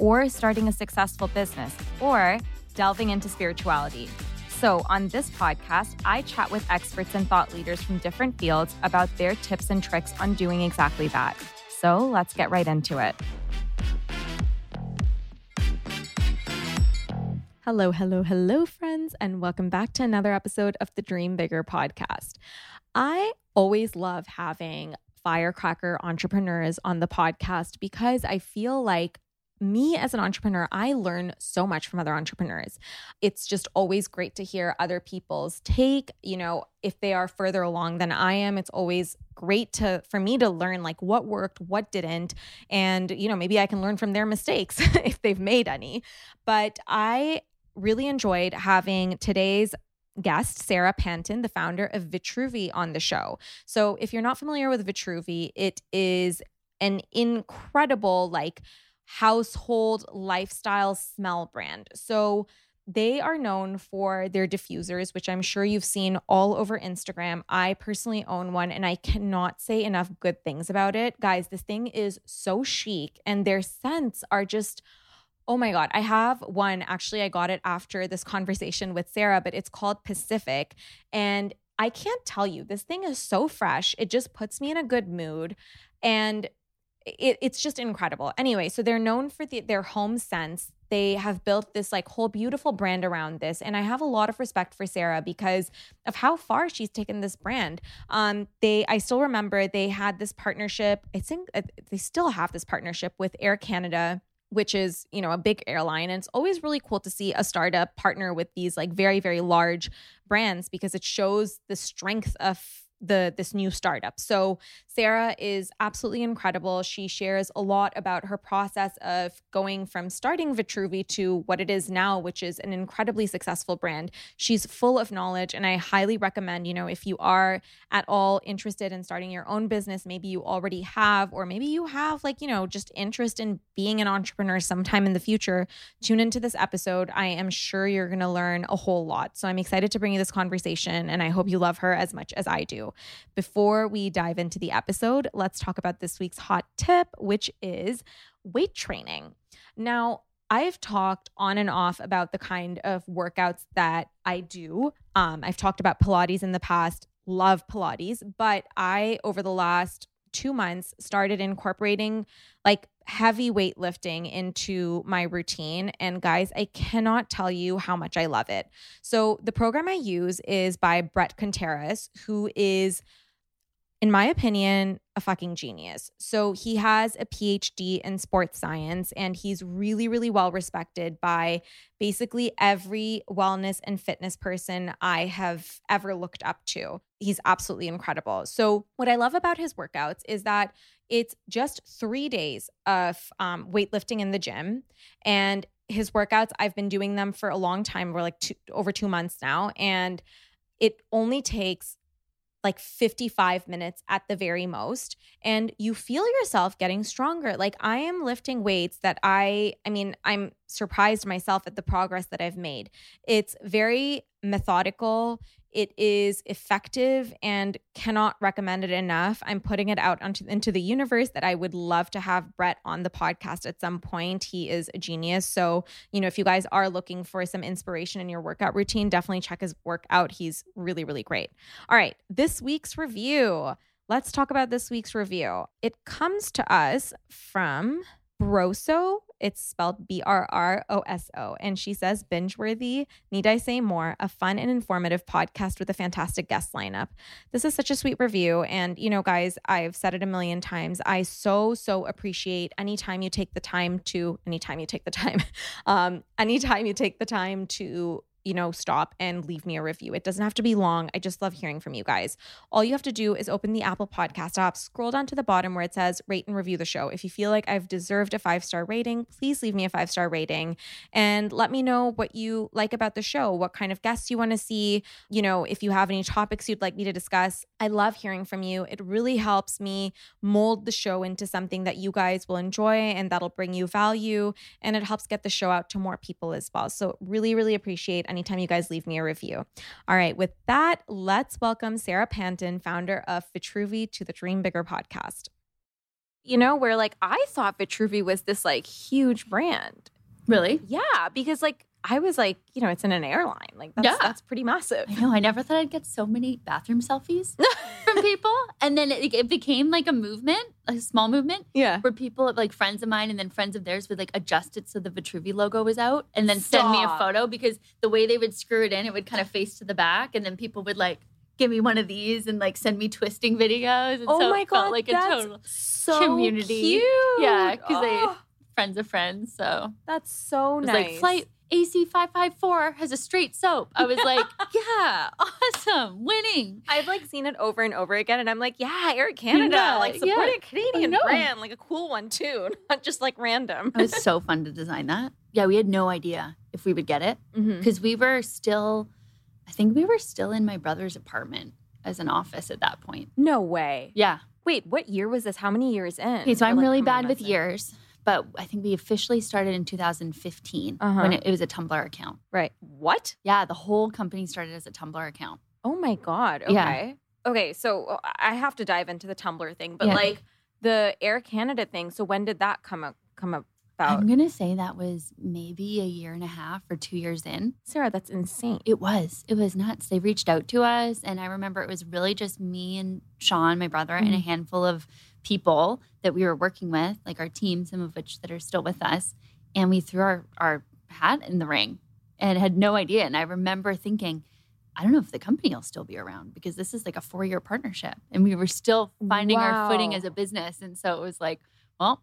or starting a successful business, or delving into spirituality. So, on this podcast, I chat with experts and thought leaders from different fields about their tips and tricks on doing exactly that. So, let's get right into it. Hello, hello, hello, friends, and welcome back to another episode of the Dream Bigger podcast. I always love having firecracker entrepreneurs on the podcast because I feel like me as an entrepreneur, I learn so much from other entrepreneurs. It's just always great to hear other people's take, you know, if they are further along than I am, it's always great to for me to learn like what worked, what didn't, and you know, maybe I can learn from their mistakes if they've made any. But I really enjoyed having today's guest, Sara Panton, the founder of Vitruvi, on the show. So, if you're not familiar with Vitruvi, it is an incredible, like, household lifestyle smell brand. So, they are known for their diffusers, which I'm sure you've seen all over Instagram. I personally own one and I cannot say enough good things about it. Guys, this thing is so chic and their scents are just Oh my God. I have one. Actually, I got it after this conversation with Sara, but it's called Pacific. And I can't tell you, this thing is so fresh. It just puts me in a good mood. And it, it's just incredible. Anyway, so they're known for the, their home sense. They have built this like whole beautiful brand around this. And I have a lot of respect for Sara because of how far she's taken this brand. Um, they, I still remember they had this partnership. I think uh, they still have this partnership with Air Canada which is you know a big airline and it's always really cool to see a startup partner with these like very very large brands because it shows the strength of the this new startup. So Sara is absolutely incredible. She shares a lot about her process of going from starting Vitruvi to what it is now, which is an incredibly successful brand. She's full of knowledge and I highly recommend, you know, if you are at all interested in starting your own business, maybe you already have or maybe you have like, you know, just interest in being an entrepreneur sometime in the future, tune into this episode. I am sure you're going to learn a whole lot. So I'm excited to bring you this conversation and I hope you love her as much as I do. Before we dive into the episode, let's talk about this week's hot tip, which is weight training. Now, I've talked on and off about the kind of workouts that I do. Um, I've talked about Pilates in the past, love Pilates, but I, over the last two months, started incorporating like heavy weightlifting into my routine. And guys, I cannot tell you how much I love it. So, the program I use is by Bret Contreras, who is in my opinion, a fucking genius. So he has a PhD in sports science and he's really, really well respected by basically every wellness and fitness person I have ever looked up to. He's absolutely incredible. So, what I love about his workouts is that it's just three days of um, weightlifting in the gym. And his workouts, I've been doing them for a long time. We're like two, over two months now. And it only takes like 55 minutes at the very most and you feel yourself getting stronger. Like i am lifting weights that i i mean i'm surprised myself at the progress that i've made. It's very methodical it is effective and cannot recommend it enough. I'm putting it out onto, into the universe that I would love to have Bret on the podcast at some point. He is a genius. So, you know, if you guys are looking for some inspiration in your workout routine, definitely check his work out. He's really, really great. All right, this week's review. Let's talk about this week's review. It comes to us from Broso. It's spelled B R R O S O. And she says, binge worthy, need I say more? A fun and informative podcast with a fantastic guest lineup. This is such a sweet review. And, you know, guys, I've said it a million times. I so, so appreciate anytime you take the time to, anytime you take the time, um, anytime you take the time to you know, stop and leave me a review. It doesn't have to be long. I just love hearing from you guys. All you have to do is open the Apple Podcast app, scroll down to the bottom where it says rate and review the show. If you feel like I've deserved a five star rating, please leave me a five star rating and let me know what you like about the show, what kind of guests you want to see, you know, if you have any topics you'd like me to discuss. I love hearing from you. It really helps me mold the show into something that you guys will enjoy and that'll bring you value. And it helps get the show out to more people as well. So, really, really appreciate anytime you guys leave me a review. All right, with that, let's welcome Sara Panton, founder of Vitruvi, to the Dream Bigger podcast. You know, where like I thought Vitruvi was this like huge brand. Really? Yeah, because like I was like, you know, it's in an airline. Like that's Yeah. that's pretty massive. I know. I never thought I'd get so many bathroom selfies from people. And then it, it became like a movement, a small movement, Yeah. where people, like friends of mine and then friends of theirs, would like adjust it so the Vitruvi logo was out and then send me a photo because the way they would screw it in, it would kind of face to the back. And then people would like give me one of these and like send me twisting videos. And Oh so my it felt god, like a that's total so community. Cute. Yeah, 'cause they- Oh, friends of friends. So that's so it was nice. like flight AC five five four has a straight soap. I was like, yeah, awesome, winning. I've like seen it over and over again, and I'm like, yeah, Air Canada, Yeah, like support yeah. a Canadian brand, like a cool one too, not just like random. It was so fun to design that. Yeah, we had no idea if we would get it mm-hmm. because we were still, I think we were still in my brother's apartment as an office at that point. No way. Yeah. Wait, what year was this? How many years in? Okay, so Or, I'm like, really bad with years, but I think we officially started in 2015 Uh-huh. when it, it was a Tumblr account. Right. What? Yeah, the whole company started as a Tumblr account. Oh my god. Okay. Yeah. Okay, so uh, I have to dive into the Tumblr thing, but Yeah. like the Air Canada thing. So when did that come up, come about? I'm gonna say that was maybe a year and a half or two years in. Sara, that's insane. It was. It was nuts. They reached out to us, and I remember it was really just me and Sean, my brother, and a handful of people that we were working with, like our team, some of which that are still with us. And we threw our, our hat in the ring and had no idea. And I remember thinking, I don't know if the company will still be around because this is like a four year partnership. And we were still finding our footing as a business. And so it was like, well,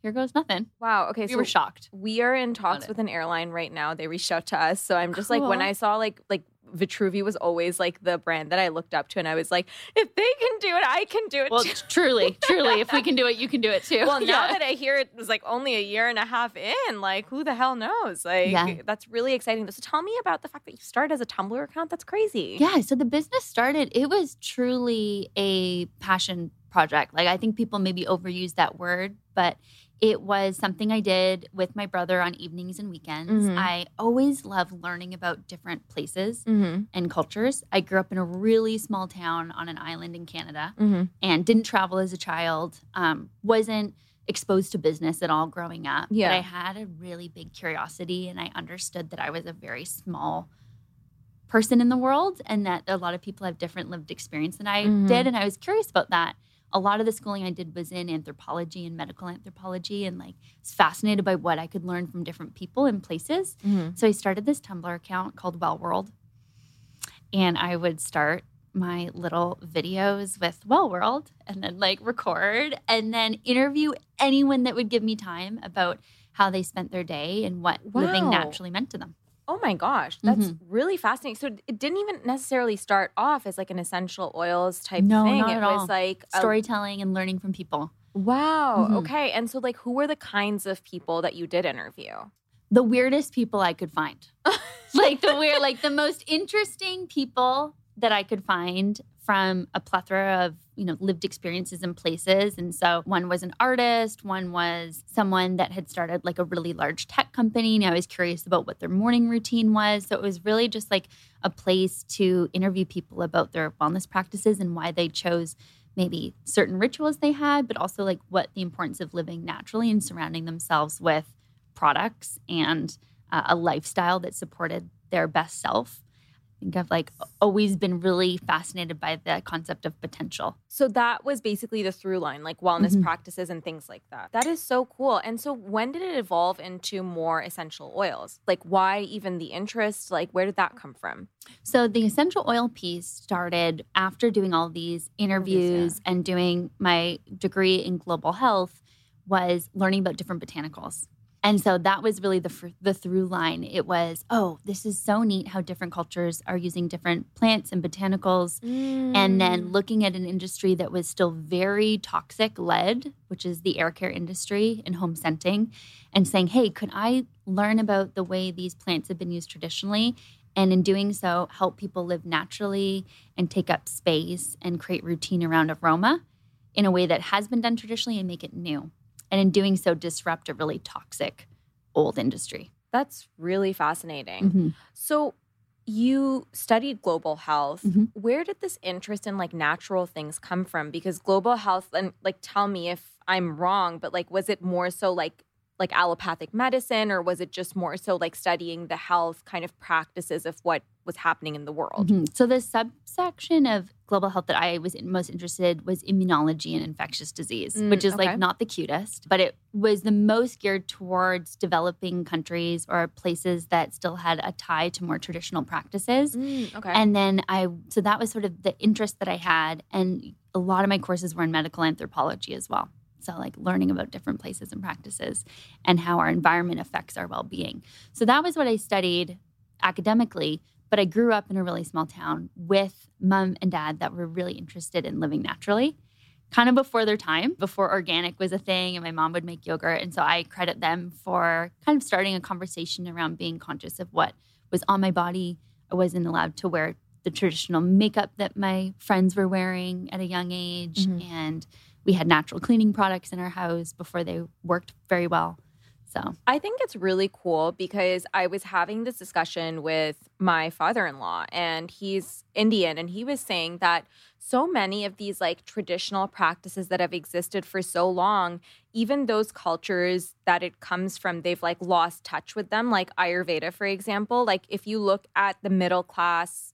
here goes nothing. Wow. Okay, We so were shocked. we are in talks with an airline right now. They reached out to us, so I'm just like, when I saw like like Vitruvi was always like the brand that I looked up to, and I was like, if they can do it, I can do it Well, too. truly, truly, if we can do it, you can do it too. Well, now Yeah. that I hear it was like only a year and a half in, like who the hell knows? Like Yeah. that's really exciting. So tell me about the fact that you started as a Tumblr account. That's crazy. Yeah, so the business started, it was truly a passion project. Like I think people maybe overuse that word, but it was something I did with my brother on evenings and weekends. Mhm. I always love learning about different places Mm-hmm. and cultures. I grew up in a really small town on an island in Canada Mm-hmm. and didn't travel as a child. Um, wasn't exposed to business at all growing up. Yeah. But I had a really big curiosity and I understood that I was a very small person in the world and that a lot of people have different lived experience than I Mhm. did. And I was curious about that. A lot of the schooling I did was in anthropology and medical anthropology and like was fascinated by what I could learn from different people and places. Mm-hmm. So I started this Tumblr account called Well World. And I would start my little videos with Well World and then like record and then interview anyone that would give me time about how they spent their day and what living naturally meant to them. Oh my gosh, that's Mhm. really fascinating. So it didn't even necessarily start off as like an essential oils type No, thing. not it at was all. like a- Storytelling and learning from people. Wow. Mhm. Okay. And so like who were the kinds of people that you did interview? The weirdest people I could find. like the weird, like the most interesting people that I could find from a plethora of you know lived experiences and places. And so one was an artist one was someone that had started like a really large tech company. And i was curious about what their morning routine was. So it was really just like a place to interview people about their wellness practices and why they chose maybe certain rituals they had but also like what the importance of living naturally and surrounding themselves with products and uh, a lifestyle that supported their best self think I've like always been really fascinated by the concept of potential. So that was basically the through line, like wellness Mhm. practices and things like that. That is so cool. And so when did it evolve into more essential oils? Like why even the interest? Like where did that come from? So the essential oil piece started after doing all these interviews and doing my degree in global health was learning about different botanicals. And so that was really the the through line. It was, oh, this is so neat how different cultures are using different plants and botanicals and Mm. then looking at an industry that was still very toxic led, which is the air care industry and home scenting, and saying, hey, could I learn about the way these plants have been used traditionally? And in doing so, help people live naturally and take up space and create routine around aroma in a way that has been done traditionally and make it new. And in doing so, disrupt a really toxic old industry. That's really fascinating. Mhm. So you studied global health. Mhm. Where did this interest in like natural things come from? Because global health and like tell me if I'm wrong, but like was it more so like like allopathic medicine or was it just more so like studying the health kind of practices of what was happening in the world? Mhm. So the subsection of global health that I was most interested was immunology and infectious disease, Mm, which is okay. like not the cutest, but it was the most geared towards developing countries or places that still had a tie to more traditional practices. Mm, okay. And then I, so that was sort of the interest that I had. And a lot of my courses were in medical anthropology as well. So, like learning about different places and practices and how our environment affects our well being. So, that was what I studied academically. But I grew up in a really small town with mom and dad that were really interested in living naturally, kind of before their time, before organic was a thing, and my mom would make yogurt. And so I credit them for kind of starting a conversation around being conscious of what was on my body. I wasn't allowed to wear the traditional makeup that my friends were wearing at a young age. Mhm. And we had natural cleaning products in our house before they worked very well. So, I think it's really cool because I was having this discussion with my father in law, and he's Indian, and he was saying that so many of these like traditional practices that have existed for so long, even those cultures that it comes from, they've like lost touch with them, like Ayurveda, for example. Like if you look at the middle class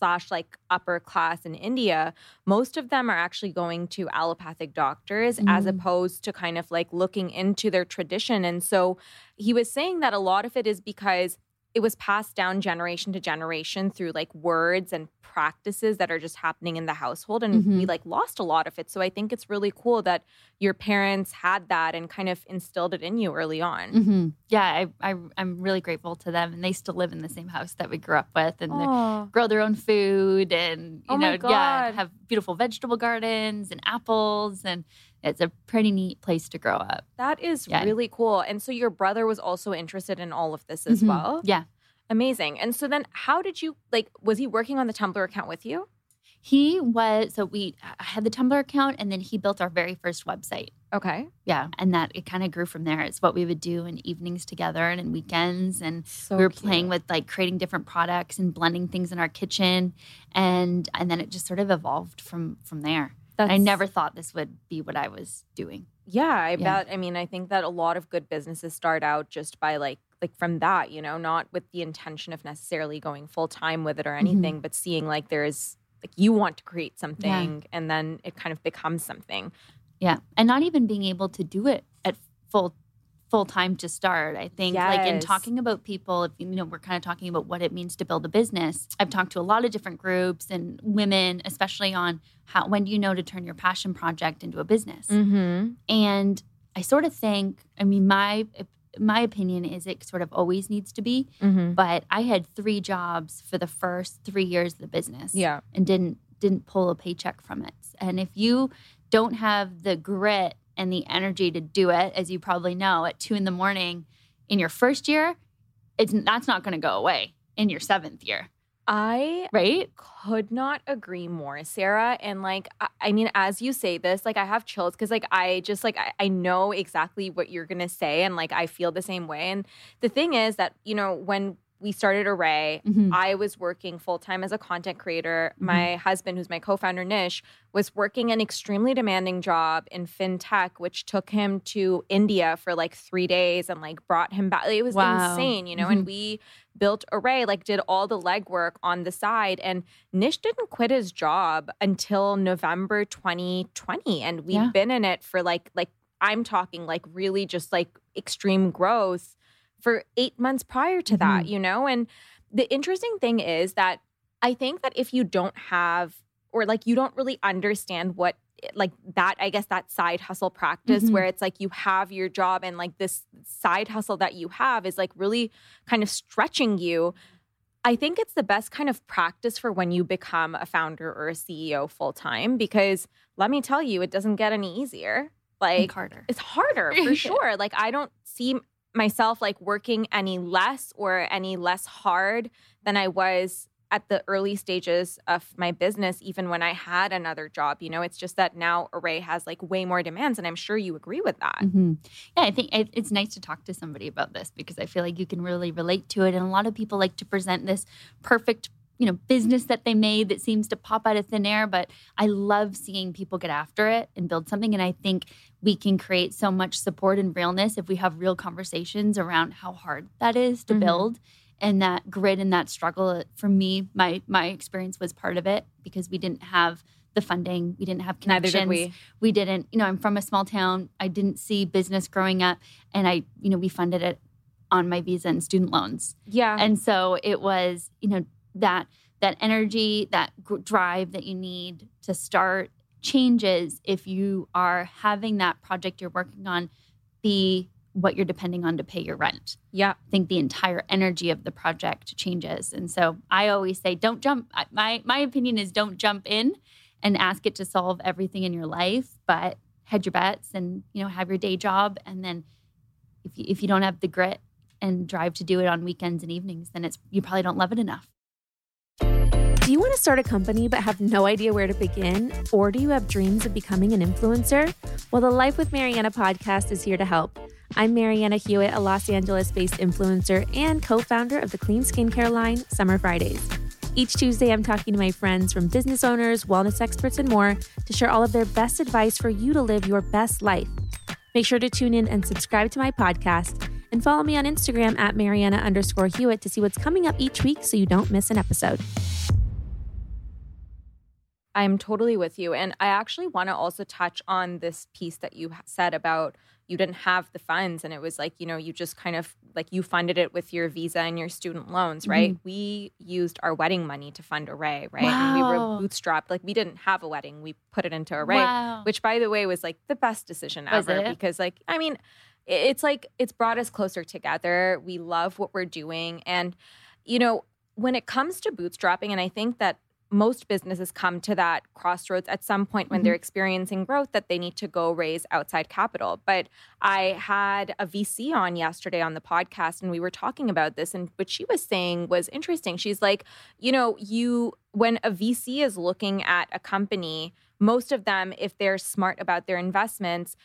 slash like upper class in India, most of them are actually going to allopathic doctors as Mm. opposed to kind of like looking into their tradition. And so he was saying that a lot of it is because it was passed down generation to generation through like words and practices that are just happening in the household and we Mhm. like lost a lot of it so i think it's really cool that your parents had that and kind of instilled it in you early on mhm. yeah, I, I, I'm really grateful to them. And they still live in the same house that we grew up with. And grow their own food and, you Oh know, yeah, have beautiful vegetable gardens and apples. And it's a pretty neat place to grow up. that is Yeah. really cool and so your brother was also interested in all of this as Mhm. well Yeah. amazing and so then how did you like was he working on the tumblr account with you He was, so we had the Tumblr account and then he built our very first website. okay Yeah. And that it kind of grew from there. It's what we would do in evenings together and in weekends. And so we were cute. playing with like creating different products and blending things in our kitchen. And and then it just sort of evolved from from there. I never thought this would be what I was doing. Yeah, I Yeah. bet. I mean, I think that a lot of good businesses start out just by like like from that, you know, not with the intention of necessarily going full time with it or mm-hmm. anything, but seeing like there's like you want to create something and then it kind of becomes something. Yeah. And not even being able to do it at full full time to start. I think like in talking about people, if you know, we're kind of talking about what it means to build a business. I've talked to a lot of different groups and women, especially on how when do you know to turn your passion project into a business? Mm-hmm. And I sort of think, I mean, my my opinion is it sort of always needs to be, Mm-hmm. but I had three jobs for the first three years of the business Yeah. and didn't didn't pull a paycheck from it. And if you don't have the grit and the energy to do it, as you probably know, at two in the morning in your first year, it's that's not going to go away in your seventh year. I right? could not agree more, Sara. And like, I, I mean, as you say this, like, I have chills because, like, I just like I, I know exactly what you're gonna say, and like, I feel the same way. And the thing is that you know when we started Arrae, Mhm. I was working full time as a content creator. Mhm. My husband, who's my co founder, Nish, was working an extremely demanding job in fintech, which took him to India for like three days and like brought him back. It was Wow. insane, you know, Mhm. and we built Arrae, like did all the legwork on the side. And Nish didn't quit his job until November 2020. And we've Yeah. been in it for like, like, I'm talking like really just like extreme growth for eight months prior to that, you know? And the interesting thing is that I think that if you don't have, or like you don't really understand what, like that, I guess that side hustle practice Mhm. where it's like you have your job and like this side hustle that you have is like really kind of stretching you. I think it's the best kind of practice for when you become a founder or a CEO full time because let me tell you, it doesn't get any easier. Like, And Carter. it's harder for sure. Like I don't see myself like working any less or any less hard than I was at the early stages of my business, even when I had another job. You know, it's just that now Arrae has like way more demands, and I'm sure you agree with that. hmm Yeah, I think it's nice to talk to somebody about this because I feel like you can really relate to it. And a lot of people like to present this perfect, you know, business that they made that seems to pop out of thin air. But I love seeing people get after it and build something. And I think we can create so much support and realness if we have real conversations around how hard that is to Mhm. build. And that grit and that struggle, for me, my my experience was part of it because we didn't have the funding, we didn't have Neither did we. we didn't you know i'm from a small town i didn't see business growing up and i you know we funded it on my visa and student loans Yeah. and so it was you know that that energy that drive that you need to start changes if you are having that project you're working on be what you're depending on to pay your rent yeah. I think the entire energy of the project changes. And so I always say, don't jump. My my opinion is don't jump in and ask it to solve everything in your life, but hedge your bets and you know have your day job. And then if you, if you don't have the grit and drive to do it on weekends and evenings, then it's you probably don't love it enough. Do you want to start a company but have no idea where to begin? Or do you have dreams of becoming an influencer? Well, the Life with Marianna podcast is here to help. I'm Marianna Hewitt, a Los Angeles based influencer and co founder of the clean skincare line, Summer Fridays. Each Tuesday, I'm talking to my friends from business owners, wellness experts, and more to share all of their best advice for you to live your best life. Make sure to tune in and subscribe to my podcast and follow me on Instagram at Marianna underscore Hewitt to see what's coming up each week so you don't miss an episode. I'm totally with you. And I actually want to also touch on this piece that you said about you didn't have the funds and it was like, you know, you just kind of like you funded it with your visa and your student loans, right? Mm-hmm. We used our wedding money to fund Arrae, right? And we were bootstrapped. Like we didn't have a wedding. We put it into Arrae, Wow. which by the way was like the best decision Was ever it? because like, I mean, it's like it's brought us closer together. We love what we're doing and you know, when it comes to bootstrapping and I think that most businesses come to that crossroads at some point when Mhm. they're experiencing growth that they need to go raise outside capital. But I had a VC on yesterday on the podcast and we were talking about this and what she was saying was interesting. She's like, you know, you when a VC is looking at a company, most of them if they're smart about their investments,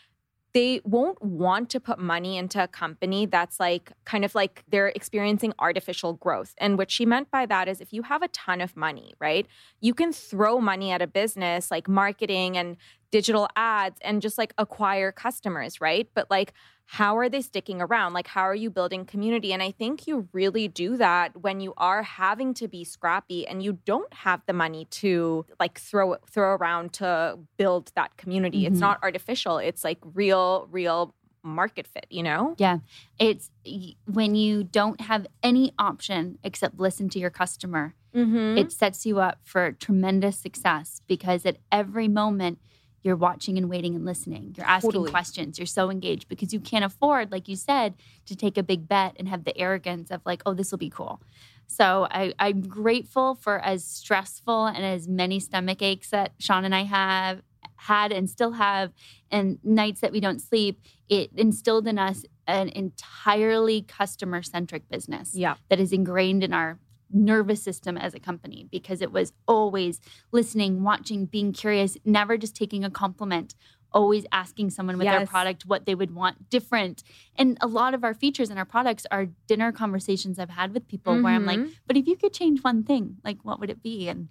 they won't want to put money into a company that's like kind of like they're experiencing artificial growth. And what she meant by that is if you have a ton of money, right, you can throw money at a business like marketing and digital ads and just like acquire customers, right? But like, how are they sticking around? Like, how are you building community? And I think you really do that when you are having to be scrappy and you don't have the money to like throw throw around to build that community. It's Mhm. not artificial. It's like real, real market fit, you know? Yeah. It's when you don't have any option except listen to your customer. Mm-hmm. it sets you up for tremendous success because at every moment you're watching and waiting and listening. You're asking Totally. questions. You're so engaged because you can't afford, like you said, to take a big bet and have the arrogance of like, oh, this will be cool. So I, I'm grateful for as stressful and as many stomach aches that Sean and I have had and still have, and nights that we don't sleep. It instilled in us an entirely customer centric business yeah. that is ingrained in our nervous system as a company because it was always listening, watching, being curious, never just taking a compliment, always asking someone with their product what they would want different. And a lot of our features and our products are dinner conversations I've had with people where I'm like, Mhm. but if you could change one thing, like what would it be? And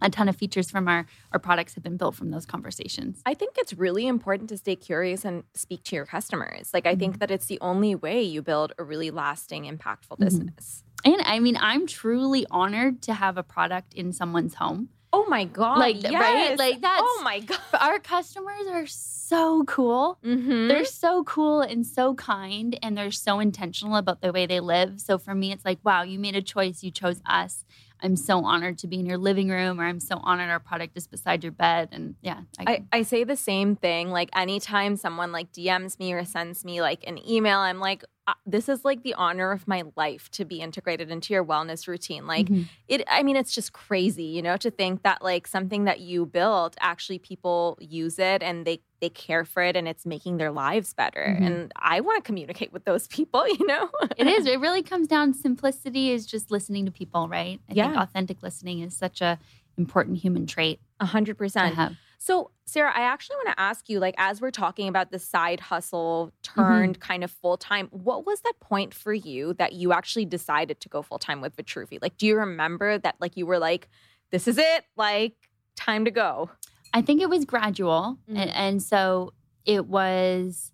a ton of features from our our products have been built from those conversations. I think it's really important to stay curious and speak to your customers. Like, I think that it's the only way you build a really lasting, impactful business. And I mean, I'm truly honored to have a product in someone's home. Oh my God. Like, right? Like, that's- Oh my God. Our customers are so cool. Mm-hmm. They're so cool and so kind, and they're so intentional about the way they live. So for me, it's like, wow, you made a choice. You chose us. I'm so honored to be in your living room, or I'm so honored our product is beside your bed. And yeah, I, I say the same thing. Like anytime someone like DMs me or sends me like an email, I'm like, uh, this is like the honor of my life to be integrated into your wellness routine. Like Mhm. it, I mean, it's just crazy, you know, to think that like something that you built, actually people use it and they they care for it and it's making their lives better. Mhm. And I want to communicate with those people, you know. it is. It really comes down. Simplicity is just listening to people, right? I think Yeah. authentic listening is such a important human trait A hundred percent. So, Sara, I actually want to ask you, like, as we're talking about the side hustle Mm-hmm. turned kind of full time, what was that point for you that you actually decided to go full time with Vitruvi? Like, do you remember that, like, you were like, this is it, like, time to go? I think it was gradual. Mhm. And, and so it was,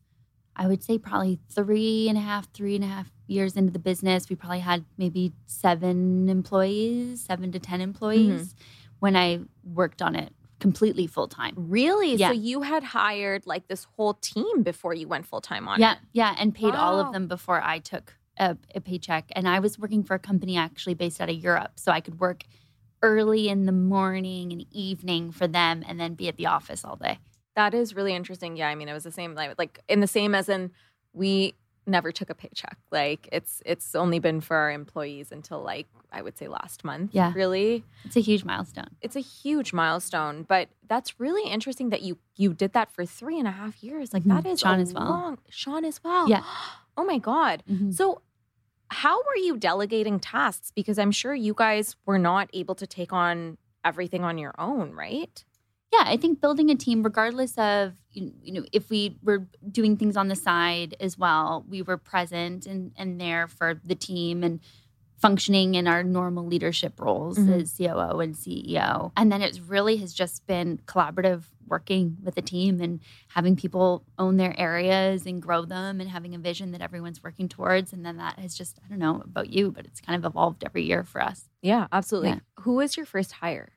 I would say, probably three and a half, three and a half years into the business. We probably had maybe seven employees, seven to 10 employees when I worked on it completely full time. Really? Yeah. So, you had hired like this whole team before you went full time on Yeah. it? Yeah. Yeah. And paid all of them before I took a, a paycheck. And I was working for a company actually based out of Europe. So I could work early in the morning and evening for them and then be at the office all day. That is really interesting. Yeah. I mean, it was the same, like, like in the same as in we never took a paycheck. Like, it's, it's only been for our employees until like, I would say last month. Yeah. Really. It's a huge milestone. it's a huge milestone but that's really interesting that you you did that for three and a half years like Mhm. that is Sean as well. long sean as well Yeah. oh my god Mhm. so how were you delegating tasks because i'm sure you guys were not able to take on everything on your own right Yeah, I think building a team, regardless of you know if we were doing things on the side as well, we were present and and there for the team and functioning in our normal leadership roles Mhm. as COO and CEO. And then it really has just been collaborative working with the team and having people own their areas and grow them and having a vision that everyone's working towards. And then that has just I don't know about you, but it's kind of evolved every year for us. yeah absolutely Yeah. who was your first hire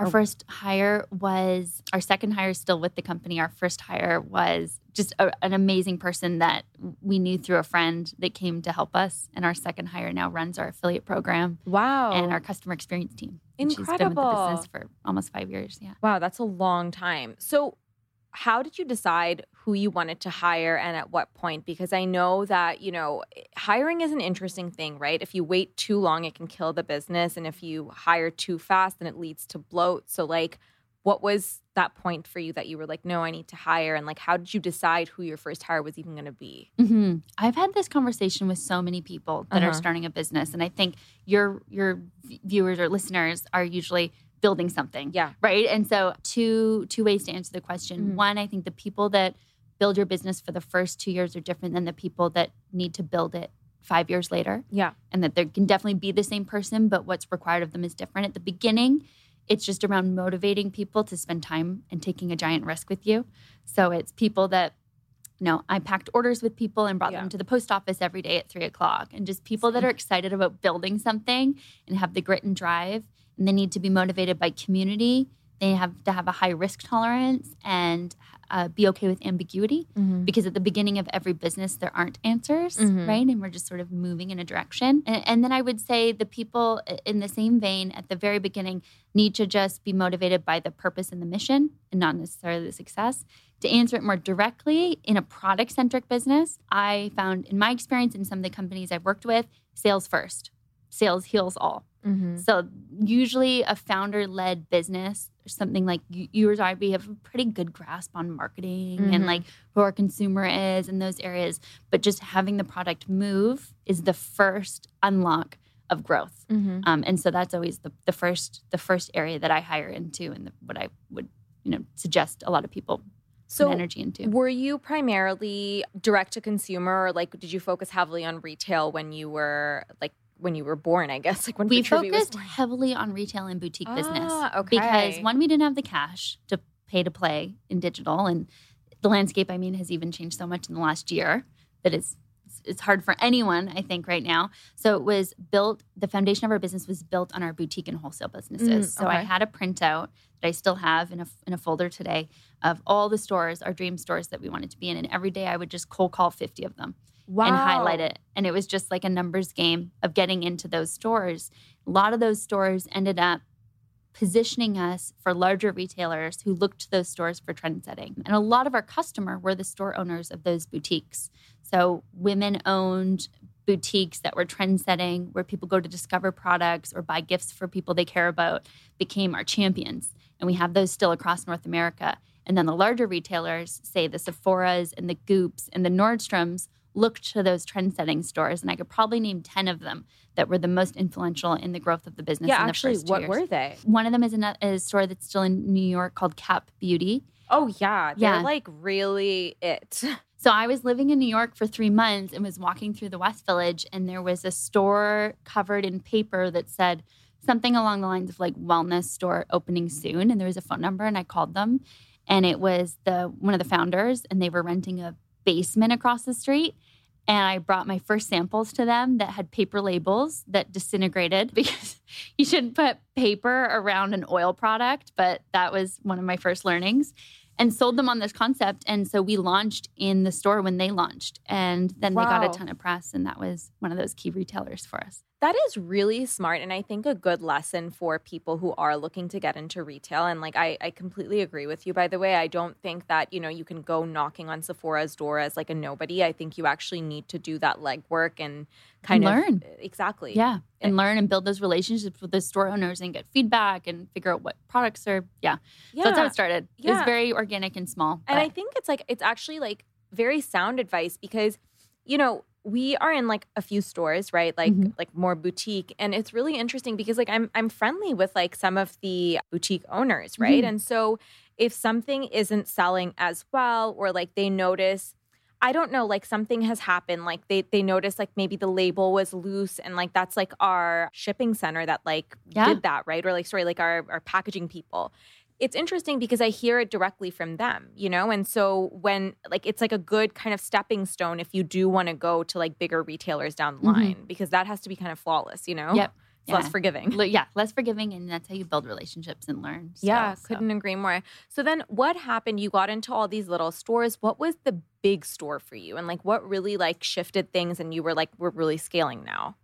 Our Oh. first hire was our second hire is still with the company. Our first hire was just a, an amazing person that we knew through a friend that came to help us. And our second hire now runs our affiliate program wow and our customer experience team. And She's been with the business for almost five years. Yeah. wow that's a long time so how did you decide who you wanted to hire and at what point? Because i know that you know hiring is an interesting thing right? If you wait too long it can kill the business and if you hire too fast then it leads to bloat. So like what was that point for you that you were like no i need to hire and like how did you decide who your first hire was even going to be? Hmm I've had this conversation with so many people that Uh-huh. are starting a business, and I think your your viewers or listeners are usually building something. yeah. right? And so two two ways to answer the question. Mhm. one i think the people that build your business for the first two years are different than the people that need to build it five years later. Yeah. And that there can definitely be the same person but what's required of them is different. At the beginning it's just around motivating people to spend time and taking a giant risk with you. So it's people that you know i packed orders with people and brought Yeah. them to the post office every day at three o'clock. And just people that are excited about building something and have the grit and drive they need to be motivated by community. They have to have a high risk tolerance and uh, be okay with ambiguity because at the beginning of every business there aren't answers Mhm. right? And we're just sort of moving in a direction. And, and then i would say the people in the same vein at the very beginning need to just be motivated by the purpose and the mission and not necessarily the success. To answer it more directly in a product centric business i found in my experience in some of the companies i've worked with sales first sales heals all mm-hmm. so usually a founder-led business or something like you, you or I, we have a pretty good grasp on marketing and Mhm. like who our consumer is in those areas. But just having the product move is the first unlock of growth. Mhm. Um, and so that's always the, the first the first area that I hire into and the, what I would you know suggest a lot of people So energy into. Were you primarily direct to consumer or like did you focus heavily on retail when you were like when you were born, I guess? Like when we focused heavily on retail and boutique business Ah, because one we didn't have the cash to pay to play in digital and the landscape i mean has even changed so much in the last year that it's it's hard for anyone i think right now. So it was built the foundation of our business was built on our boutique and wholesale businesses. Mm, so i had a printout that i still have in a, in a folder today of all the stores our dream stores that we wanted to be in and every day i would just cold call 50 of them wow. and highlight it. And it was just like a numbers game of getting into those stores. A lot of those stores ended up positioning us for larger retailers who looked to those stores for trend setting. And a lot of our customer were the store owners of those boutiques. So women owned boutiques that were trend setting where people go to discover products or buy gifts for people they care about became our champions. And we have those still across North America. And then the larger retailers, say the Sephora's and the Goops and the Nordstroms, looked to those trend setting stores. And I could probably name 10 of them that were the most influential in the growth of the business Yeah, in the actually, what years. were they? One of them is a, a store that's still in New York called Cap Beauty. Oh yeah, they're Yeah. like really it. So I was living in New York for three months and was walking through the West Village, and there was a store covered in paper that said something along the lines of like wellness store opening soon. And there was a phone number, and I called them, and it was the one of the founders, and they were renting a basement across the street. And I brought my first samples to them that had paper labels that disintegrated because you shouldn't put paper around an oil product. But that was one of my first learnings and sold them on this concept. And so we launched in the store when they launched. And then they got a ton of press. And that was one of those key retailers for us. That is really smart and I think a good lesson for people who are looking to get into retail. And like I, I completely agree with you by the way. I don't think that, you know, you can go knocking on Sephora's door as like a nobody. I think you actually need to do that legwork and kind of learn. Exactly. Yeah. And learn and build those relationships with the store owners and get feedback and figure out what products are. Yeah. Yeah. So that's how it started. It was very organic and small. And but- I think it's like it's actually like very sound advice because you know we are in like a few stores right like Mhm. like more boutique and it's really interesting because like I'm I'm friendly with like some of the boutique owners right Mhm. and so if something isn't selling as well or like they notice I don't know like something has happened like they they notice like maybe the label was loose and like that's like our shipping center that like Yeah. did that right or like sorry like our our packaging people it's interesting because I hear it directly from them, you know? And so when like it's like a good kind of stepping stone if you do want to go to like bigger retailers down the Mhm. line because that has to be kind of flawless, you know? Yep. It's less forgiving. Yeah, less forgiving, and that's how you build relationships and learn. So- yeah, so. couldn't agree more. So then what happened? You got into all these little stores. What was the big store for you? And like what really like shifted things and you were like, we're really scaling now?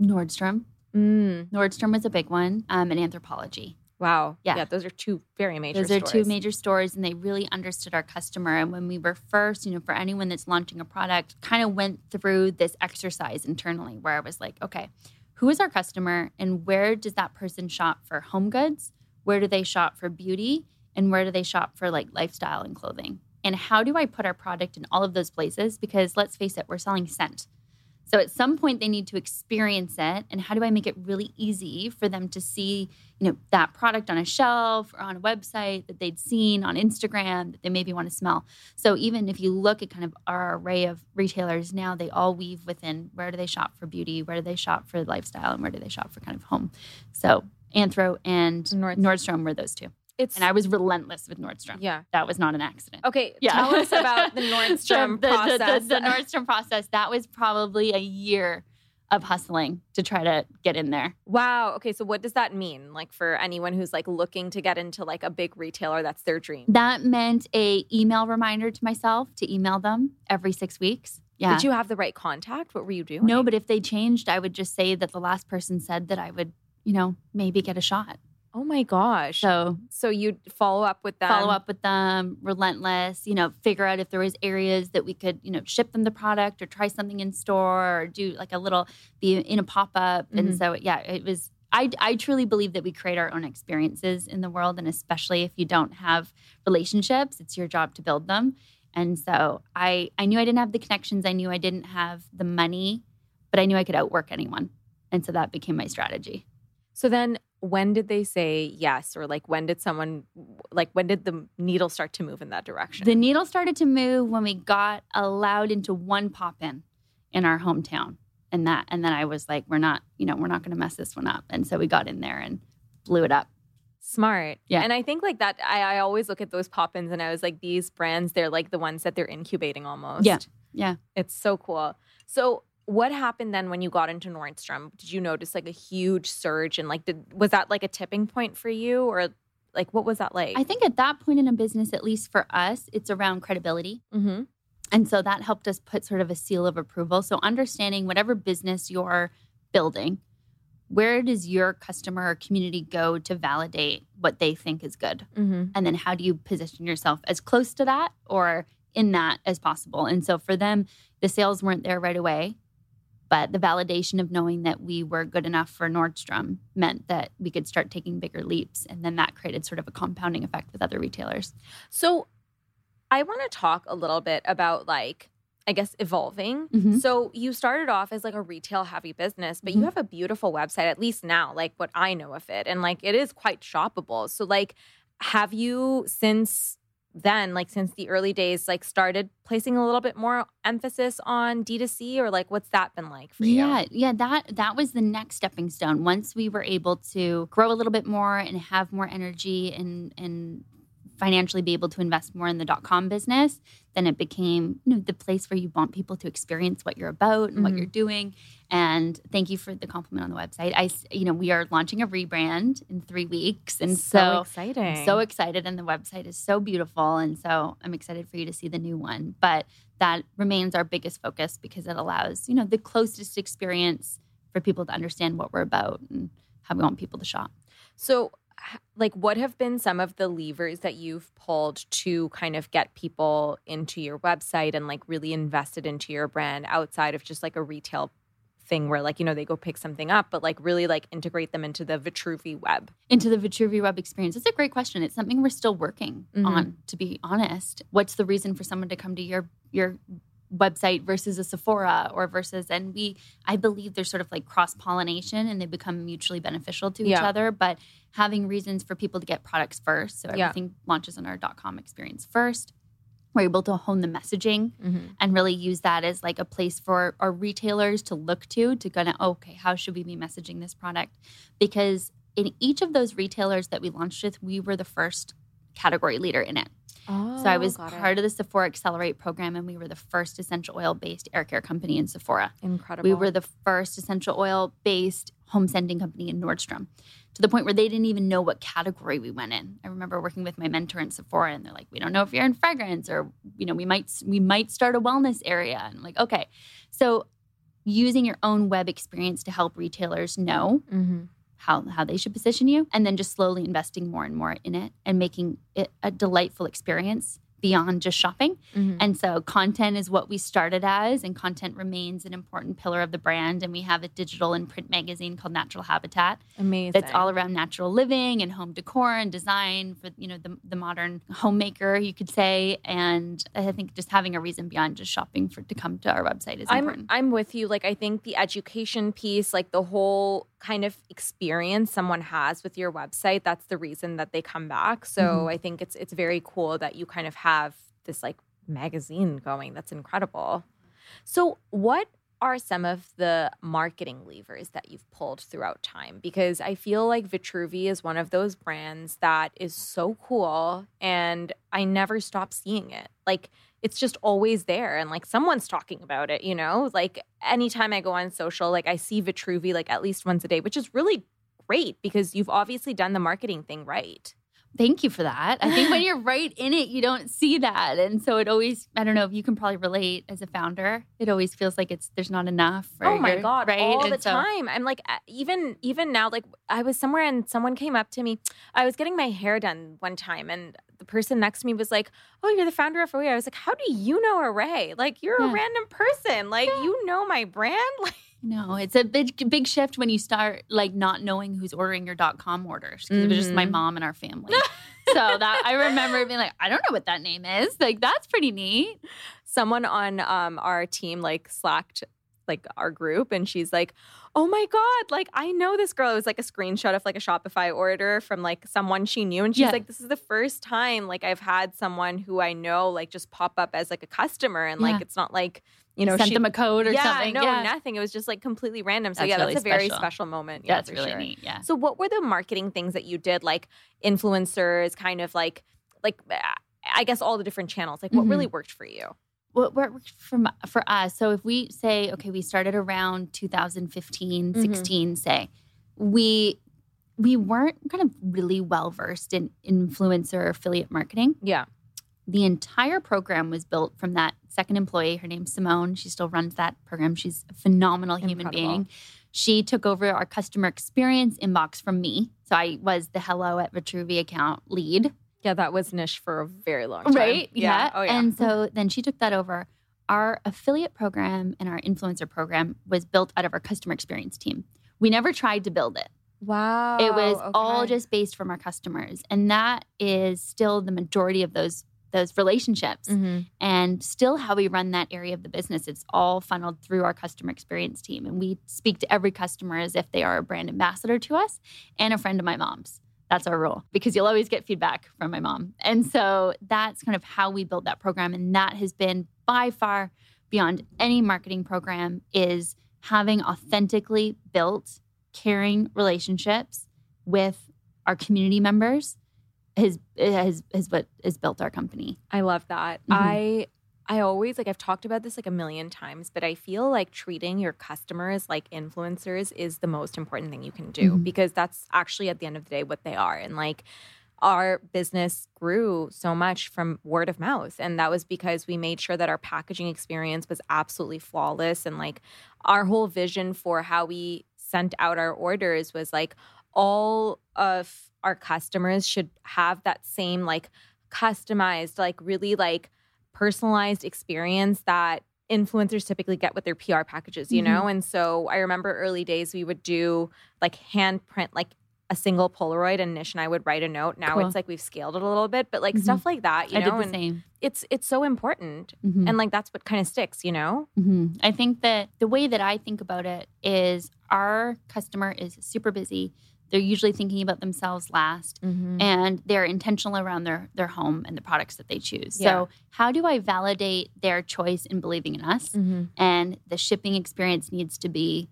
Nordstrom. Mm. Nordstrom was a big one, um, and Anthropologie. Wow. Yeah. those are two very major Those are two major stores, and they really understood our customer. And when we were first, you know, for anyone that's launching a product, kind of went through this exercise internally where I was like, okay, who is our customer, and where does that person shop for home goods? Where do they shop for beauty? And where do they shop for like lifestyle and clothing? And how do I put our product in all of those places? Because let's face it, we're selling scent. So at some point they need to experience it and how do I make it really easy for them to see, you know, that product on a shelf or on a website that they'd seen on Instagram that they maybe want to smell. So even if you look at kind of our array of retailers now, they all weave within where do they shop for beauty, where do they shop for lifestyle, and where do they shop for kind of home. So Anthro and Nord- Nordstrom were those two. It's And I was relentless with Nordstrom. yeah. That was not an accident. Okay, Yeah. tell us about the Nordstrom the, the- the- process. The, Nordstrom process. That was probably a year of hustling to try to get in there. Wow. Okay. So what does that mean? Like for anyone who's like looking to get into like a big retailer, that's their dream. That meant a email reminder to myself to email them every six weeks. Yeah. Did you have the right contact? What were you doing? no, but if they changed, I would just say that the last person said that I would, you know, maybe get a shot. Oh my gosh. So, So you'd follow up with them. follow up with them, relentless, you know, figure out if there was areas that we could, you know, ship them the product or try something in store or do like a little be in a pop-up. Mhm. And so yeah, it was I, I truly believe that we create our own experiences in the world and especially if you don't have relationships, it's your job to build them. And so I I knew I didn't have the connections, I knew I didn't have the money, but I knew I could outwork anyone. And so that became my strategy. So then when did they say yes or like when did someone like when did the needle start to move in that direction? The needle started to move when we got allowed into one pop in in our hometown. And that and then I was like we're not, you know, we're not going to mess this one up. And so we got in there and blew it up. Smart. Yeah. And I think like that I, I always look at those pop-ins and I was like these brands they're like the ones that they're incubating almost. Yeah. Yeah. It's so cool. So what happened then when you got into Nordstrom? Did you notice like a huge surge and like did was that like a tipping point for you or like what was that like? I think at that point in a business at least for us, it's around credibility. mm-hmm. And so that helped us put sort of a seal of approval. So understanding whatever business you're building, where does your customer or community go to validate what they think is good? Mm-hmm. And then how do you position yourself as close to that or in that as possible? And so for them, the sales weren't there right away, but the validation of knowing that we were good enough for Nordstrom meant that we could start taking bigger leaps. And then that created sort of a compounding effect with other retailers. So I want to talk a little bit about like I guess evolving. Mhm. So you started off as like a retail heavy business, but you Mhm. have a beautiful website at least now, like what I know of it and like it is quite shoppable. So like have you since then like since the early days like started placing a little bit more emphasis on D2C or like what's that been like for you? Yeah, yeah, that that was the next stepping stone. Once we were able to grow a little bit more and have more energy and and financially be able to invest more in the dot com business, then it became you know the place where you want people to experience what you're about and what Mhm. you're doing. And thank you for the compliment on the website. I you know we are launching a rebrand in three weeks, and so, so exciting. I'm so excited, and the website is so beautiful, and so I'm excited for you to see the new one. But that remains our biggest focus because it allows you know the closest experience for people to understand what we're about and how we want people to shop. So, like, what have been some of the levers that you've pulled to kind of get people into your website and like really invested into your brand outside of just like a retail thing where like you know they go pick something up, but like really like integrate them into the Vitruvi web? into the Vitruvi web experience? It's a great question. It's something we're still working Mhm. on, to be honest. What's the reason for someone to come to your your website versus a Sephora or versus and we I believe there's sort of like cross pollination and they become mutually beneficial to each Yeah. other, but having reasons for people to get products first. So Yeah. everything launches on our dot .com experience first. We're able to hone the messaging Mm-hmm. and really use that as like a place for our retailers to look to to kind of okay how should we be messaging this product because in each of those retailers that we launched with we were the first category leader in it Oh, so i was part of the sephora accelerate program and we were the first essential oil based air care company in sephora incredible. we were the first essential oil based home scenting company in Nordstrom to the point where they didn't even know what category we went in. I remember working with my mentor in Sephora and they're like, we don't know if you're in fragrance or, you know, we might, we might start a wellness area. And I'm like, okay. So using your own web experience to help retailers know Mhm. How, how they should position you and then just slowly investing more and more in it and making it a delightful experience beyond just shopping. Mhm. And so content is what we started as, and content remains an important pillar of the brand. And we have a digital and print magazine called Natural Habitat amazing. that's all around natural living and home decor and design for you know the, the modern homemaker, you could say. And I think just having a reason beyond just shopping for to come to our website is I'm important. I'm with you. Like I think the education piece, like the whole kind of experience someone has with your website, that's the reason that they come back. So Mhm. I think it's it's very cool that you kind of have this like magazine going. That's incredible. So what are some of the marketing levers that you've pulled throughout time? Because I feel like Vitruvi is one of those brands that is so cool and I never stop seeing it. Like it's just always there and like someone's talking about it, you know? Like anytime I go on social, like I see Vitruvi like at least once a day, which is really great because you've obviously done the marketing thing right. Thank you for that. I think when you're right in it, you don't see that. And so it always, I don't know if you can probably relate as a founder. It always feels like it's there's not enough. oh my god, right? all And the so- time. I'm like uh, even even now like I was somewhere and someone came up to me. I was getting my hair done one time and the person next to me was like, "Oh, you're the founder of Arrae." I was like, "How do you know Arrae? Like you're a random person. Like you know my brand?" Like No, it's a big big shift when you start like not knowing who's ordering your dot com orders because it was just my Mhm. mom and our family. so that I remember being like, I don't know what that name is. Like that's pretty neat. someone on um, our team like slacked like our group and she's like, "Oh my god, like I know this girl." It was like a screenshot of like a Shopify order from like someone she knew and she's Yeah. like, "This is the first time like I've had someone who I know like just pop up as like a customer and like Yeah. it's not like, you know, sent she them a code or yeah, something. No, yeah. nothing. It was just like completely random. So That's yeah, really that's a very special. special moment. Yeah, That's for really sure. neat. Yeah. So what were the marketing things that you did like influencers kind of like like I guess all the different channels. Like what Mm-hmm. really worked for you? What worked for for us so if we say okay we started around 2015 Mhm. 16 say we we weren't kind of really well versed in influencer affiliate marketing. Yeah. the entire program was built from that second employee. Her name's simone. She still runs that program. She's a phenomenal human Incredible. being. She took over our customer experience inbox from me. So i was the hello at vitruvi account lead Yeah, that was niche for a very long time. Right. Yeah. Oh yeah. And so then she took that over. Our affiliate program and our influencer program was built out of our customer experience team. We never tried to build it. wow. it was all just based from our customers. And that is still the majority of those those relationships Mhm. and still how we run that area of the business. It's all funneled through our customer experience team. And we speak to every customer as if they are a brand ambassador to us and a friend of my mom's. That's our rule because you'll always get feedback from my mom. And so that's kind of how we built that program. And that has been by far beyond any marketing program is having authentically built caring relationships with our community members has has has what has built our company. I love that. Mhm. I I always like I've talked about this like a million times, but I feel like treating your customers like influencers is the most important thing you can do Mhm. because that's actually at the end of the day what they are. And like our business grew so much from word of mouth and that was because we made sure that our packaging experience was absolutely flawless and like our whole vision for how we sent out our orders was like all of our customers should have that same like customized like really like personalized experience that influencers typically get with their PR packages, you know? And so I remember early days we would do like hand print like a single Polaroid and Nish and I would write a note. Now Cool. it's like we've scaled it a little bit, but like Mhm. stuff like that, you I know, and same. it's it's so important. Mhm. And like that's what kind of sticks, you know? hmm I think that the way that I think about it is our customer is super busy. They're usually thinking about themselves last Mm-hmm. and they're intentional around their their home and the products that they choose. Yeah. So, how do I validate their choice in believing in us? Mm-hmm. And the shipping experience needs to be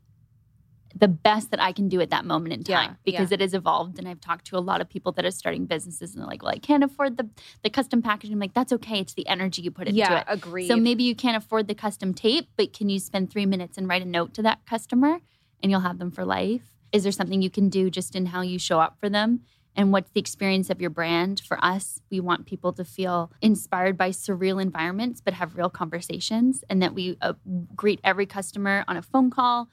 the best that I can do at that moment in Yeah, time because yeah. it has evolved. And I've talked to a lot of people that are starting businesses and they're like, well, I can't afford the, the custom packaging. I'm like, that's okay. It's the energy you put into Yeah, it. agreed. So maybe you can't afford the custom tape, but can you spend three minutes and write a note to that customer and you'll have them for life? Is there something you can do just in how you show up for them? And what's the experience of your brand? For us, we want people to feel inspired by surreal environments, but have real conversations, and that we uh, greet every customer on a phone call,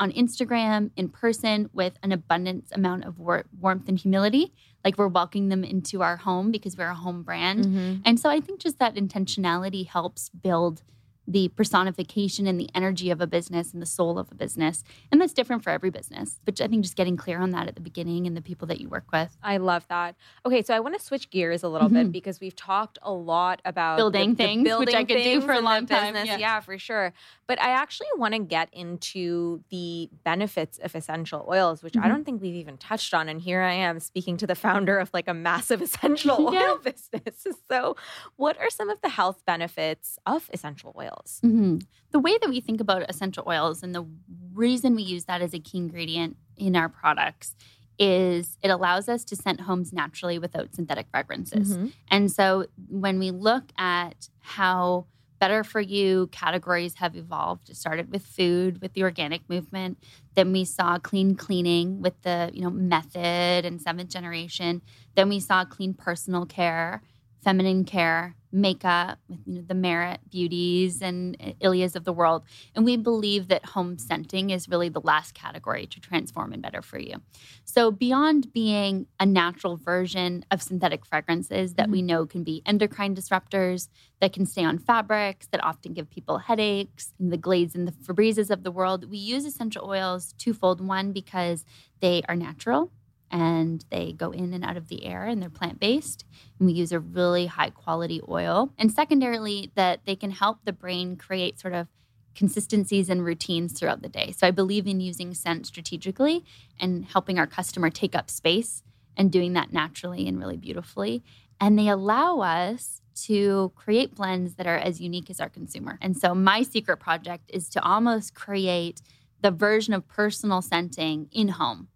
on Instagram, in person, with an abundance amount of wor- warmth and humility. Like we're welcoming them into our home because we're a home brand. Mhm. And so I think just that intentionality helps build the personification and the energy of a business and the soul of a business. And that's different for every business. But I think just getting clear on that at the beginning and the people that you work with. I love that. Okay, so I want to switch gears a little bit Mhm. because we've talked a lot about Building the- the things, which building I could do things for a long time, business. yeah. Yeah, for sure. But I actually want to get into the benefits of essential oils, which I Mhm. don't think we've even touched on. And here I am speaking to the founder of like a massive essential Yeah. oil business. So, what are some of the health benefits of essential oils? Mhm. The way that we think about essential oils and the reason we use that as a key ingredient in our products is it allows us to scent homes naturally without synthetic fragrances. Mhm. And so when we look at how better for you categories have evolved, it started with food, with the organic movement. Then we saw clean cleaning with the, you know, method and seventh generation. Then we saw clean personal care, feminine care, makeup with you know, the Merit Beauties and Ilias of the world. And we believe that home scenting is really the last category to transform and better for you. So, beyond being a natural version of synthetic fragrances that we mm-hmm. know can be endocrine disruptors, that can stay on fabrics, that often give people headaches, and the Glades and the Febrezes of the world, we use essential oils twofold. One, because they are natural and they go in and out of the air and they're plant based. And we use a really high quality oil. And secondarily, that they can help the brain create sort of consistencies and routines throughout the day. So I believe in using scent strategically and helping our customer take up space and doing that naturally and really beautifully. And they allow us to create blends that are as unique as our consumer. And so my secret project is to almost create the version of personal scenting in home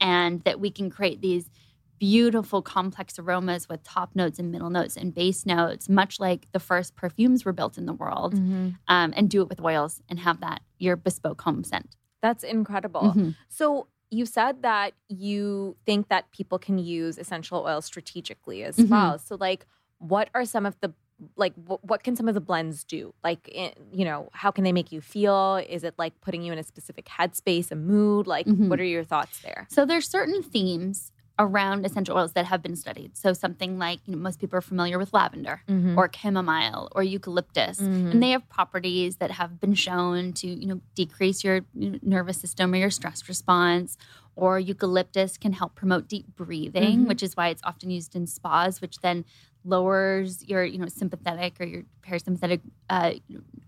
and that we can create these beautiful complex aromas with top notes and middle notes and base notes much like the first perfumes were built in the world Mm-hmm. um, and do it with oils and have that your bespoke home scent That's incredible. Mhm. So you said that you think that people can use essential oils strategically as Mhm. well. So like what are some of the like what, what can some of the blends do? Like in, you know, how can they make you feel? Is it like putting you in a specific headspace, a mood? Like Mhm. what are your thoughts there? So there's certain themes around essential oils that have been studied. So something like you know, most people are familiar with lavender Mm-hmm. or chamomile or eucalyptus, Mhm. and they have properties that have been shown to you know decrease your nervous system or your stress response. Or eucalyptus can help promote deep breathing, Mhm. which is why it's often used in spas, which then lowers your you know sympathetic or your parasympathetic uh,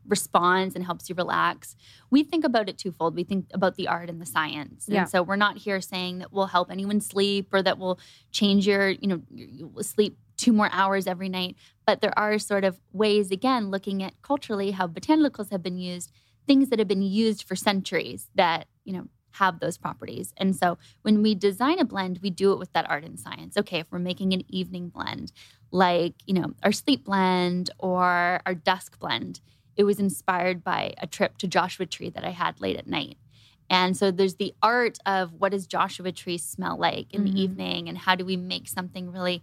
response and helps you relax. We think about it twofold. We think about the art and the science, and so we're not here saying that we'll help anyone sleep or that we'll change your you know you will sleep two more hours every night. But there are sort of ways again looking at culturally how botanicals have been used, things that have been used for centuries that you know have those properties. And so when we design a blend, we do it with that art and science. Okay, if we're making an evening blend, like, you know, our sleep blend or our dusk blend, it was inspired by a trip to Joshua Tree that I had late at night. And so there's the art of what does Joshua Tree smell like in Mhm. the evening and how do we make something really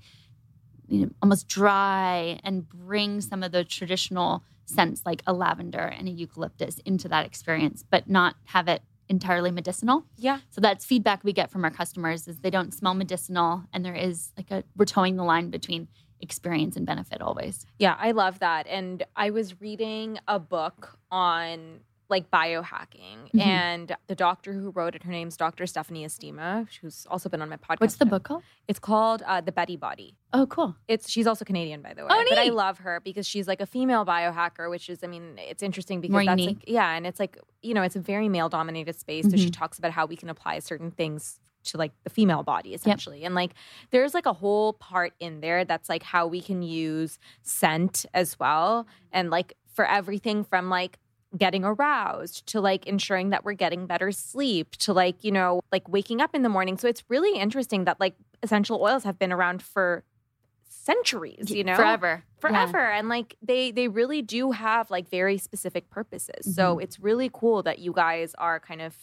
you know, almost dry and bring some of the traditional scents like a lavender and a eucalyptus into that experience, but not have it entirely medicinal. Yeah. So that's feedback we get from our customers is they don't smell medicinal and there is like a we're toeing the line between experience and benefit always. Yeah, I love that. And I was reading a book on like biohacking Mhm. and the doctor who wrote it, her name's Dr. Stephanie Estima, who's also been on my podcast. What's the book called? It's called uh, The Betty Body. Oh, cool. It's she's also Canadian, by the way. Oh, But I love her because she's like a female biohacker, which is, I mean, it's interesting because More that's unique. like, yeah, and it's like, you know, it's a very male dominated space. So she Mhm. talks about how we can apply certain things to like the female body essentially. And like there's like a whole part in there that's like how we can use scent as well. And like for everything from like getting aroused to like ensuring that we're getting better sleep to like, you know, like waking up in the morning. So it's really interesting that like essential oils have been around for centuries, you know? Forever. Yeah. Forever. And like they they really do have like very specific purposes. So Mm-hmm. it's really cool that you guys are kind of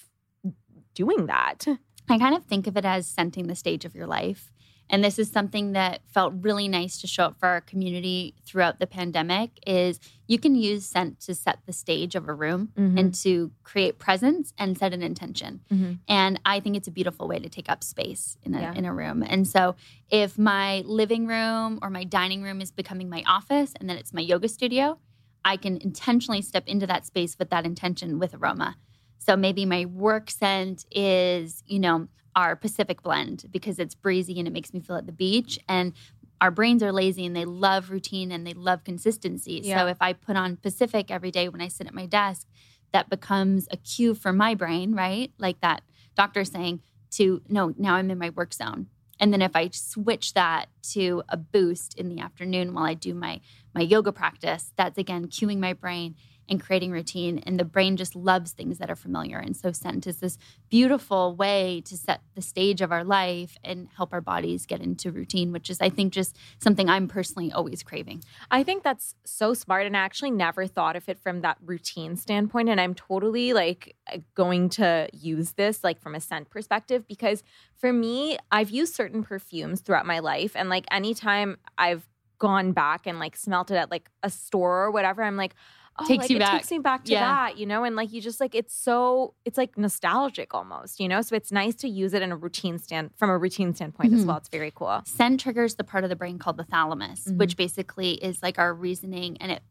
doing that. I kind of think of it as scenting the stage of your life. And this is something that felt really nice to show up for our community throughout the pandemic is you can use scent to set the stage of a room Mhm. and to create presence and set an intention. Mhm. And I think it's a beautiful way to take up space in a, Yeah. in a room. And so if my living room or my dining room is becoming my office and then it's my yoga studio, I can intentionally step into that space with that intention with aroma. So maybe my work scent is, you know, our Pacific blend because it's breezy and it makes me feel at the beach. And our brains are lazy and they love routine and they love consistency. Yeah. So if I put on Pacific every day when I sit at my desk, that becomes a cue for my brain, right? Like that doctor saying to, no, now I'm in my work zone. And then if I switch that to a boost in the afternoon while I do my my yoga practice, that's again cueing my brain and creating routine. And the brain just loves things that are familiar. And so scent is this beautiful way to set the stage of our life and help our bodies get into routine, which is I think just something I'm personally always craving. I think that's so smart. And I actually never thought of it from that routine standpoint. And I'm totally like going to use this like from a scent perspective because for me, I've used certain perfumes throughout my life. And like anytime I've gone back and like smelt it at like a store or whatever, I'm like, oh, Takes like, you it back. takes me back to Yeah. that, you know? And like you just like it's so it's like nostalgic almost, you know? So it's nice to use it in a routine stand from a routine standpoint as Mhm. well. It's very cool. Scent triggers the part of the brain called the thalamus, Mhm. which basically is like our reasoning and it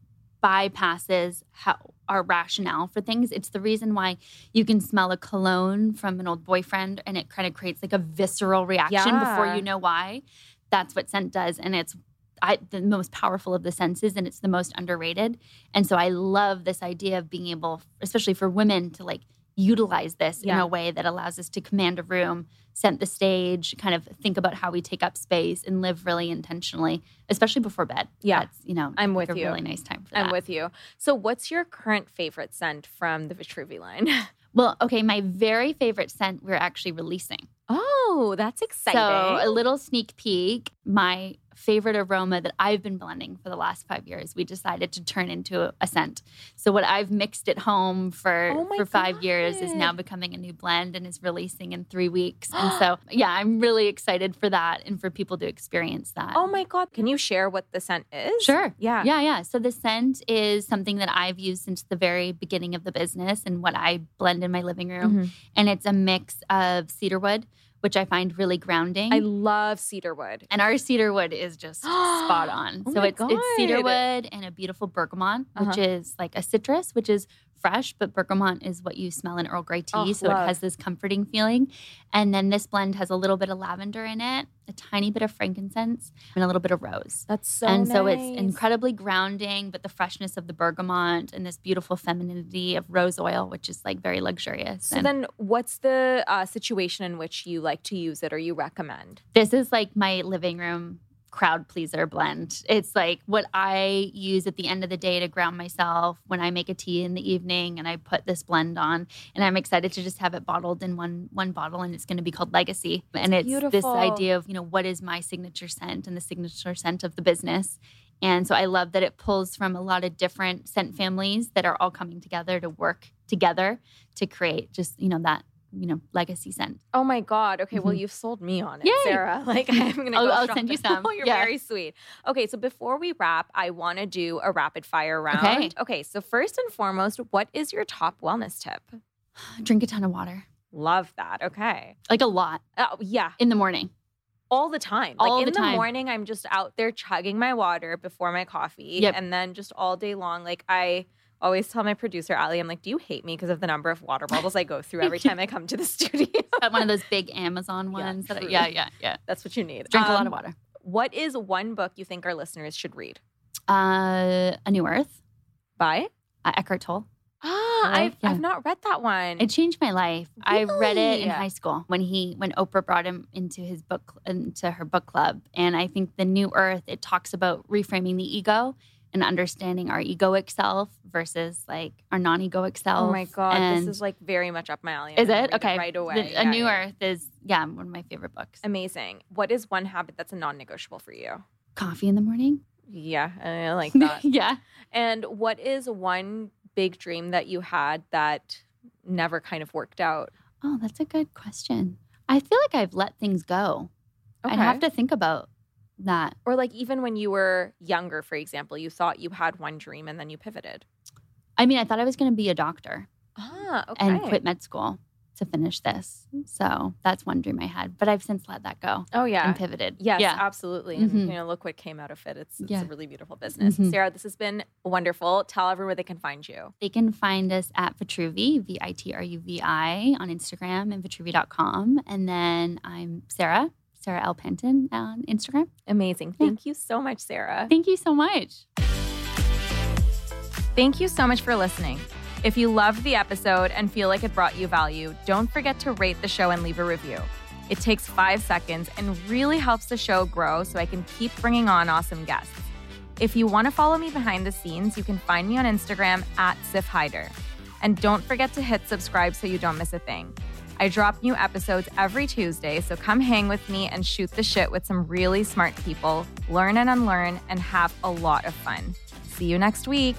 bypasses how our rationale for things. It's the reason why you can smell a cologne from an old boyfriend and it kind of creates like a visceral reaction before you know why. That's what scent does. And it's I, the most powerful of the senses and it's the most underrated. And so I love this idea of being able, especially for women, to like utilize this in a way that allows us to command a room, set the stage, kind of think about how we take up space and live really intentionally, especially before bed. Yeah. That's, you know, I'm with a you. really nice time for I'm with you. So, what's your current favorite scent from the Vitruvi line? Well, okay, my very favorite scent we're actually releasing. Oh, that's exciting. So, a little sneak peek. My favorite aroma that I've been blending for the last five years, we decided to turn into a scent. So, what I've mixed at home for Oh for five years is now becoming a new blend and is releasing in three weeks. And so, yeah, I'm really excited for that and for people to experience that. oh my God. Can you share what the scent is? Sure. Yeah. Yeah, yeah. So the scent is something that I've used since the very beginning of the business and what I blend in my living room. Mhm. And it's a mix of cedarwood, which I find really grounding. I love cedarwood. and our cedarwood is just spot on. Oh so it's it's cedarwood and a beautiful bergamot, which Uh-huh. is like a citrus, which is fresh, but bergamot is what you smell in Earl Grey tea. Oh, so love. it has this comforting feeling. And then this blend has a little bit of lavender in it, a tiny bit of frankincense, and a little bit of rose That's so and so it's incredibly grounding, but the freshness of the bergamot and this beautiful femininity of rose oil, which is like very luxurious. So and then, what's the uh, situation in which you like to use it or you recommend? this is like my living room crowd pleaser blend. It's like what I use at the end of the day to ground myself when I make a tea in the evening and I put this blend on and I'm excited to just have it bottled in one one bottle and it's going to be called Legacy. and it's this idea of, you know, what is my signature scent and the signature scent of the business. And so I love that it pulls from a lot of different scent families that are all coming together to work together to create just, you know, that, you know, legacy scent. Oh my God. Okay. Well, Mhm. you've sold me on it, Yay. Sara. Like, I'm going to I'll- go I'll send you some. oh, you're Yeah. very sweet. Okay. So, before we wrap, I want to do a rapid fire round. Okay. Okay. So, first and foremost, what is your top wellness tip? Drink a ton of water, Love that. Okay. like a lot Oh, yeah. in the morning. all the time. All like in the time. morning, I'm just out there chugging my water before my coffee, Yep. and then just all day long. Like I always tell my producer Ali, I'm like, "Do you hate me because of the number of water bottles I go through every time I come to the studio?" One of those big Amazon Yeah, ones. that I- yeah, yeah, yeah. That's what you need. Drink a lot Um, of water. What is one book you think our listeners should read? Uh, a New Earth, By uh, Eckhart Tolle. ah, I've Yeah. I've not read that one. It changed my life. I read it in high school when he when Oprah brought him into his book into her book club, and I think the New Earth it talks about reframing the ego and understanding our egoic self versus like our non-egoic oh self. oh my god, And this is like very much up my alley. I'm is it okay? Right The- away. a New yeah. Earth is yeah one of my favorite books. Amazing. What is one habit that's a non-negotiable for you? Coffee in the morning. Yeah, I like that. yeah. And what is one big dream that you had that never kind of worked out? Oh, that's a good question. I feel like I've let things go. I'd have to think about that. Or like even when you were younger, for example, you thought you had one dream and then you pivoted. I mean, I thought I was going to be a doctor Ah, okay. and quit med school to finish this. So that's one dream I had, but I've since let that go Oh yeah. and pivoted. Yes, yeah. absolutely. And Mhm. you know, look what came out of it. It's, it's Yeah. a really beautiful business. Mhm. Sara, this has been wonderful. Tell everyone where they can find you. They can find us at Vitruvi, V I T R U V I, on Instagram and vitruvi.com. And then I'm Sara, Sara L. Panton on Instagram. Amazing. Yeah. Thank you so much, Sara. Thank you so much. Thank you so much for listening. If you loved the episode and feel like it brought you value, don't forget to rate the show and leave a review. It takes five seconds and really helps the show grow so I can keep bringing on awesome guests. If you want to follow me behind the scenes, you can find me on Instagram at Siff Haider. And don't forget to hit subscribe so you don't miss a thing. I drop new episodes every Tuesday, so come hang with me and shoot the shit with some really smart people, learn and unlearn, and have a lot of fun. See you next week.